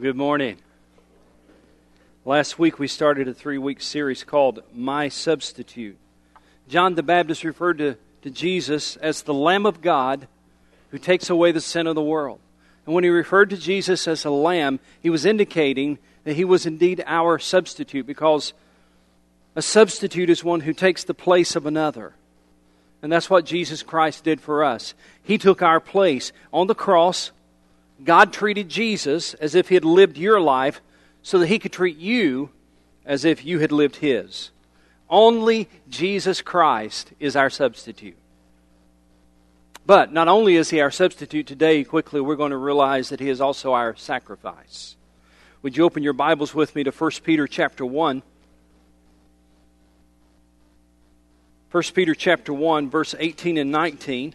Good morning. Last week we started a three week series called My Substitute. John the Baptist referred to, to Jesus as the Lamb of God who takes away the sin of the world. And when he referred to Jesus as a lamb, he was indicating that he was indeed our substitute because a substitute is one who takes the place of another. And that's what Jesus Christ did for us. He took our place on the cross. God treated Jesus as if he had lived your life so that he could treat you as if you had lived his. Only Jesus Christ is our substitute. But not only is he our substitute today, quickly we're going to realize that he is also our sacrifice. Would you open your Bibles with me to 1 Peter chapter 1? 1 Peter chapter 1 verse 18 and 19.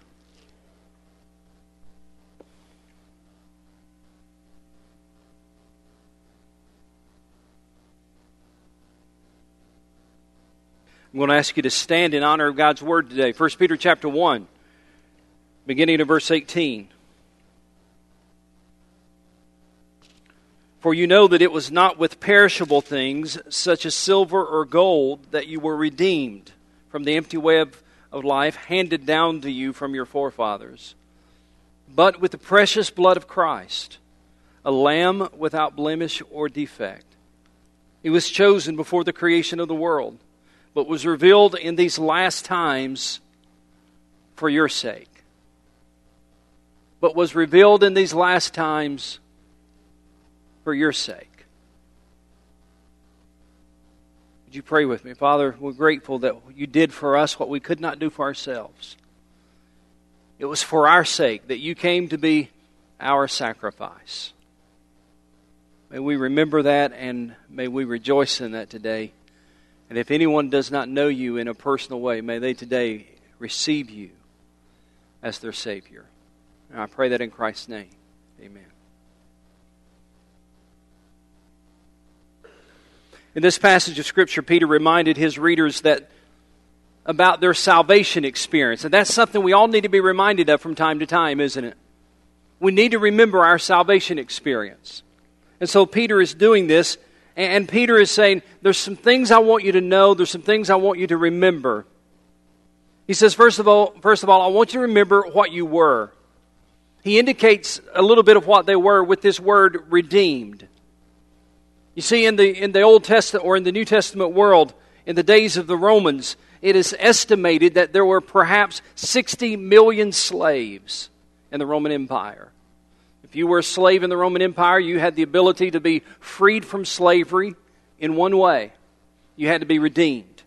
I'm going to ask you to stand in honor of God's word today. 1 Peter chapter 1, beginning of verse 18. For you know that it was not with perishable things, such as silver or gold, that you were redeemed from the empty way of, of life handed down to you from your forefathers, but with the precious blood of Christ, a lamb without blemish or defect. He was chosen before the creation of the world but was revealed in these last times for your sake. But was revealed in these last times for your sake. Would you pray with me? Father, we're grateful that you did for us what we could not do for ourselves. It was for our sake that you came to be our sacrifice. May we remember that and may we rejoice in that today. And if anyone does not know you in a personal way, may they today receive you as their Savior. And I pray that in Christ's name. Amen. In this passage of Scripture, Peter reminded his readers that about their salvation experience. And that's something we all need to be reminded of from time to time, isn't it? We need to remember our salvation experience. And so Peter is doing this and Peter is saying, There's some things I want you to know, there's some things I want you to remember. He says, first of all, first of all, I want you to remember what you were. He indicates a little bit of what they were with this word redeemed. You see, in the, in the Old Testament or in the New Testament world, in the days of the Romans, it is estimated that there were perhaps 60 million slaves in the Roman Empire. If you were a slave in the Roman Empire, you had the ability to be freed from slavery in one way you had to be redeemed.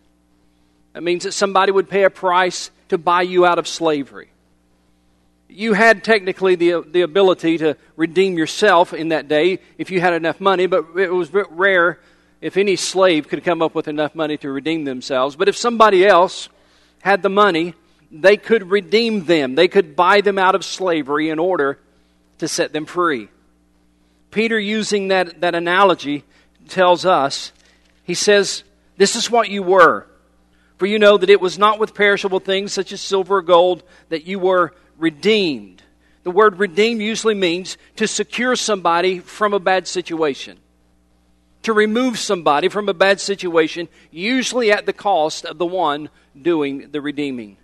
That means that somebody would pay a price to buy you out of slavery. You had technically the, the ability to redeem yourself in that day if you had enough money, but it was rare if any slave could come up with enough money to redeem themselves. But if somebody else had the money, they could redeem them. They could buy them out of slavery in order to set them free. Peter, using that, that analogy, tells us, he says, This is what you were. For you know that it was not with perishable things such as silver or gold that you were redeemed. The word redeem usually means to secure somebody from a bad situation. To remove somebody from a bad situation, usually at the cost of the one doing the redeeming.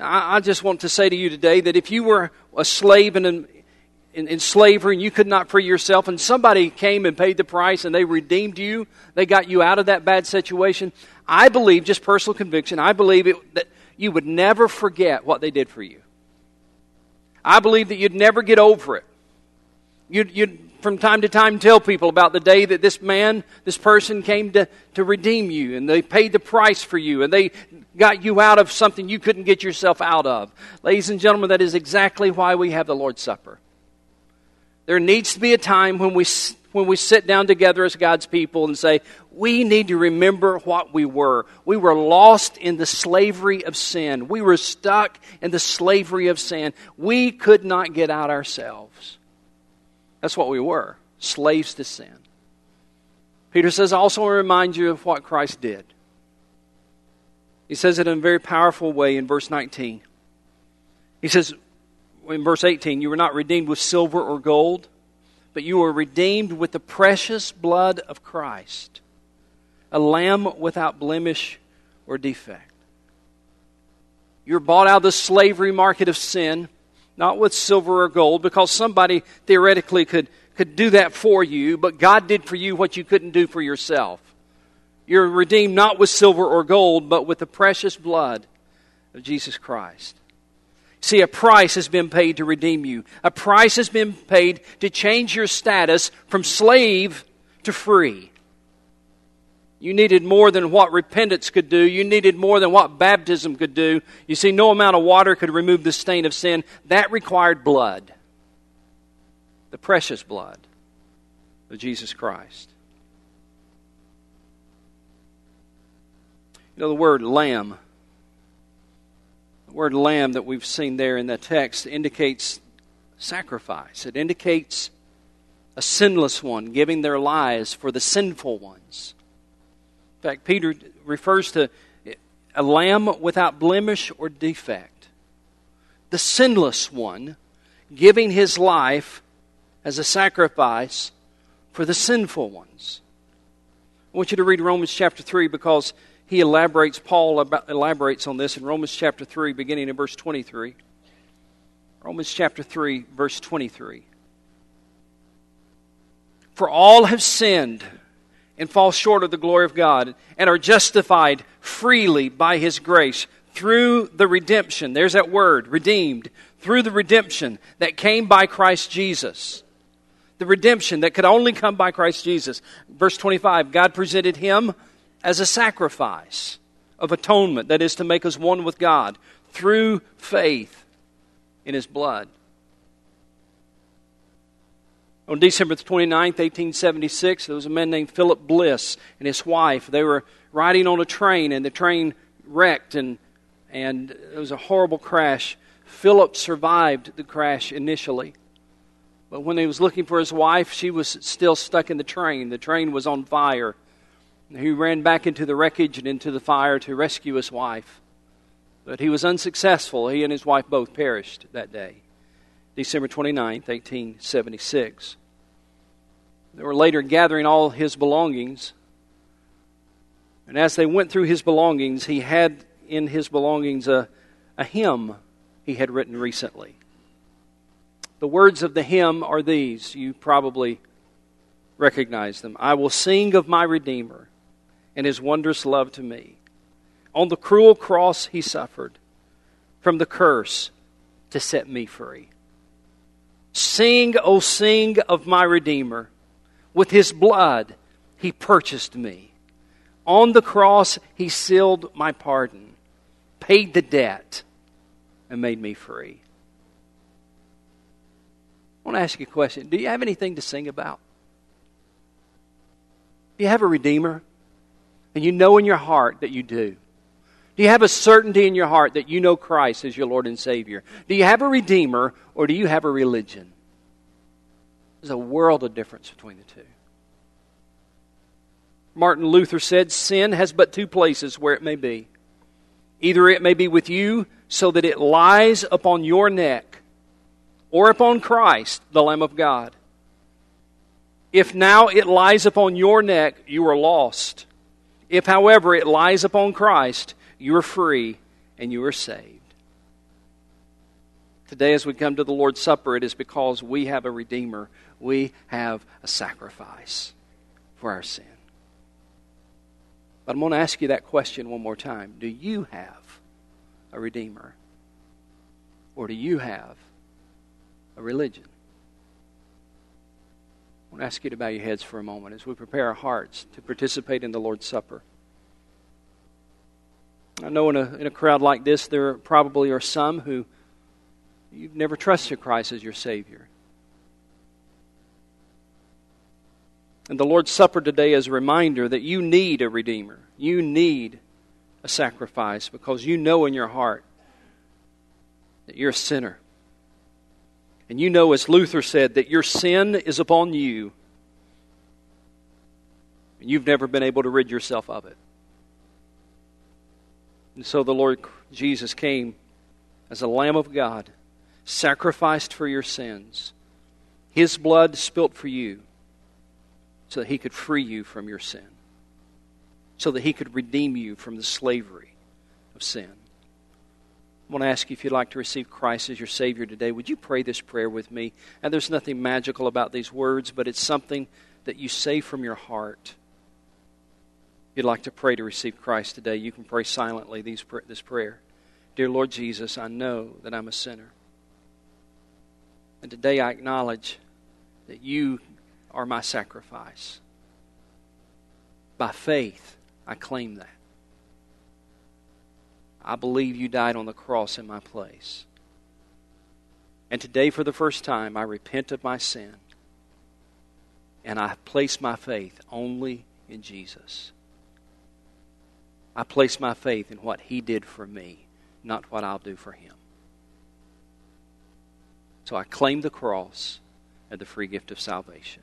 I, I just want to say to you today that if you were a slave in, in, in slavery and you could not free yourself, and somebody came and paid the price and they redeemed you, they got you out of that bad situation, I believe, just personal conviction, I believe it, that you would never forget what they did for you. I believe that you'd never get over it. You'd, you'd, from time to time, tell people about the day that this man, this person came to, to redeem you, and they paid the price for you, and they got you out of something you couldn't get yourself out of. Ladies and gentlemen, that is exactly why we have the Lord's Supper. There needs to be a time when we, when we sit down together as God's people and say, we need to remember what we were. We were lost in the slavery of sin. We were stuck in the slavery of sin. We could not get out ourselves. That's what we were slaves to sin. Peter says, I also want to remind you of what Christ did. He says it in a very powerful way in verse 19. He says, in verse 18, You were not redeemed with silver or gold but you were redeemed with the precious blood of Christ, a lamb without blemish or defect. You're bought out of the slavery market of sin, not with silver or gold, because somebody theoretically could, could do that for you, but God did for you what you couldn't do for yourself. You're redeemed not with silver or gold, but with the precious blood of Jesus Christ. See, a price has been paid to redeem you. A price has been paid to change your status from slave to free. You needed more than what repentance could do. You needed more than what baptism could do. You see, no amount of water could remove the stain of sin. That required blood. The precious blood of Jesus Christ. You know, the word lamb the word lamb that we've seen there in the text indicates sacrifice, it indicates a sinless one giving their lives for the sinful ones. In fact, Peter refers to a lamb without blemish or defect. The sinless one giving his life as a sacrifice for the sinful ones. I want you to read Romans chapter 3 because he elaborates, Paul about, elaborates on this in Romans chapter 3, beginning in verse 23. Romans chapter 3, verse 23. For all have sinned and fall short of the glory of God and are justified freely by His grace through the redemption. There's that word, redeemed. Through the redemption that came by Christ Jesus. The redemption that could only come by Christ Jesus. Verse 25 God presented Him as a sacrifice of atonement, that is, to make us one with God through faith in His blood. On December 29th, 1876, there was a man named Philip Bliss and his wife. They were riding on a train, and the train wrecked, and, and it was a horrible crash. Philip survived the crash initially. But when he was looking for his wife, she was still stuck in the train. The train was on fire. He ran back into the wreckage and into the fire to rescue his wife. But he was unsuccessful. He and his wife both perished that day, December 29th, 1876. They were later gathering all his belongings. And as they went through his belongings, he had in his belongings a, a hymn he had written recently. The words of the hymn are these. You probably recognize them. I will sing of my Redeemer and his wondrous love to me. On the cruel cross, he suffered from the curse to set me free. Sing, O sing of my Redeemer. With his blood, he purchased me. On the cross, he sealed my pardon, paid the debt, and made me free. I want to ask you a question. Do you have anything to sing about? Do you have a Redeemer? And you know in your heart that you do. Do you have a certainty in your heart that you know Christ as your Lord and Savior? Do you have a Redeemer or do you have a religion? There's a world of difference between the two. Martin Luther said, Sin has but two places where it may be. Either it may be with you so that it lies upon your neck, or upon Christ, the Lamb of God. If now it lies upon your neck, you are lost. If, however, it lies upon Christ, you are free and you are saved. Today, as we come to the Lord's Supper, it is because we have a Redeemer. We have a sacrifice for our sin. But I'm going to ask you that question one more time. Do you have a Redeemer? Or do you have a religion? I want to ask you to bow your heads for a moment as we prepare our hearts to participate in the Lord's Supper. I know in a, in a crowd like this, there probably are some who you've never trusted Christ as your Savior. And the Lord's Supper today is a reminder that you need a Redeemer. You need a sacrifice because you know in your heart that you're a sinner. And you know, as Luther said, that your sin is upon you, and you've never been able to rid yourself of it. And so the Lord Jesus came as a Lamb of God, sacrificed for your sins, His blood spilt for you so that He could free you from your sin, so that He could redeem you from the slavery of sin. I want to ask you if you'd like to receive Christ as your Savior today. Would you pray this prayer with me? And there's nothing magical about these words, but it's something that you say from your heart. If you'd like to pray to receive Christ today, you can pray silently these, this prayer. Dear Lord Jesus, I know that I'm a sinner. And today I acknowledge that you are my sacrifice. By faith, I claim that. I believe you died on the cross in my place. And today, for the first time, I repent of my sin. And I place my faith only in Jesus. I place my faith in what He did for me, not what I'll do for Him. So I claim the cross and the free gift of salvation.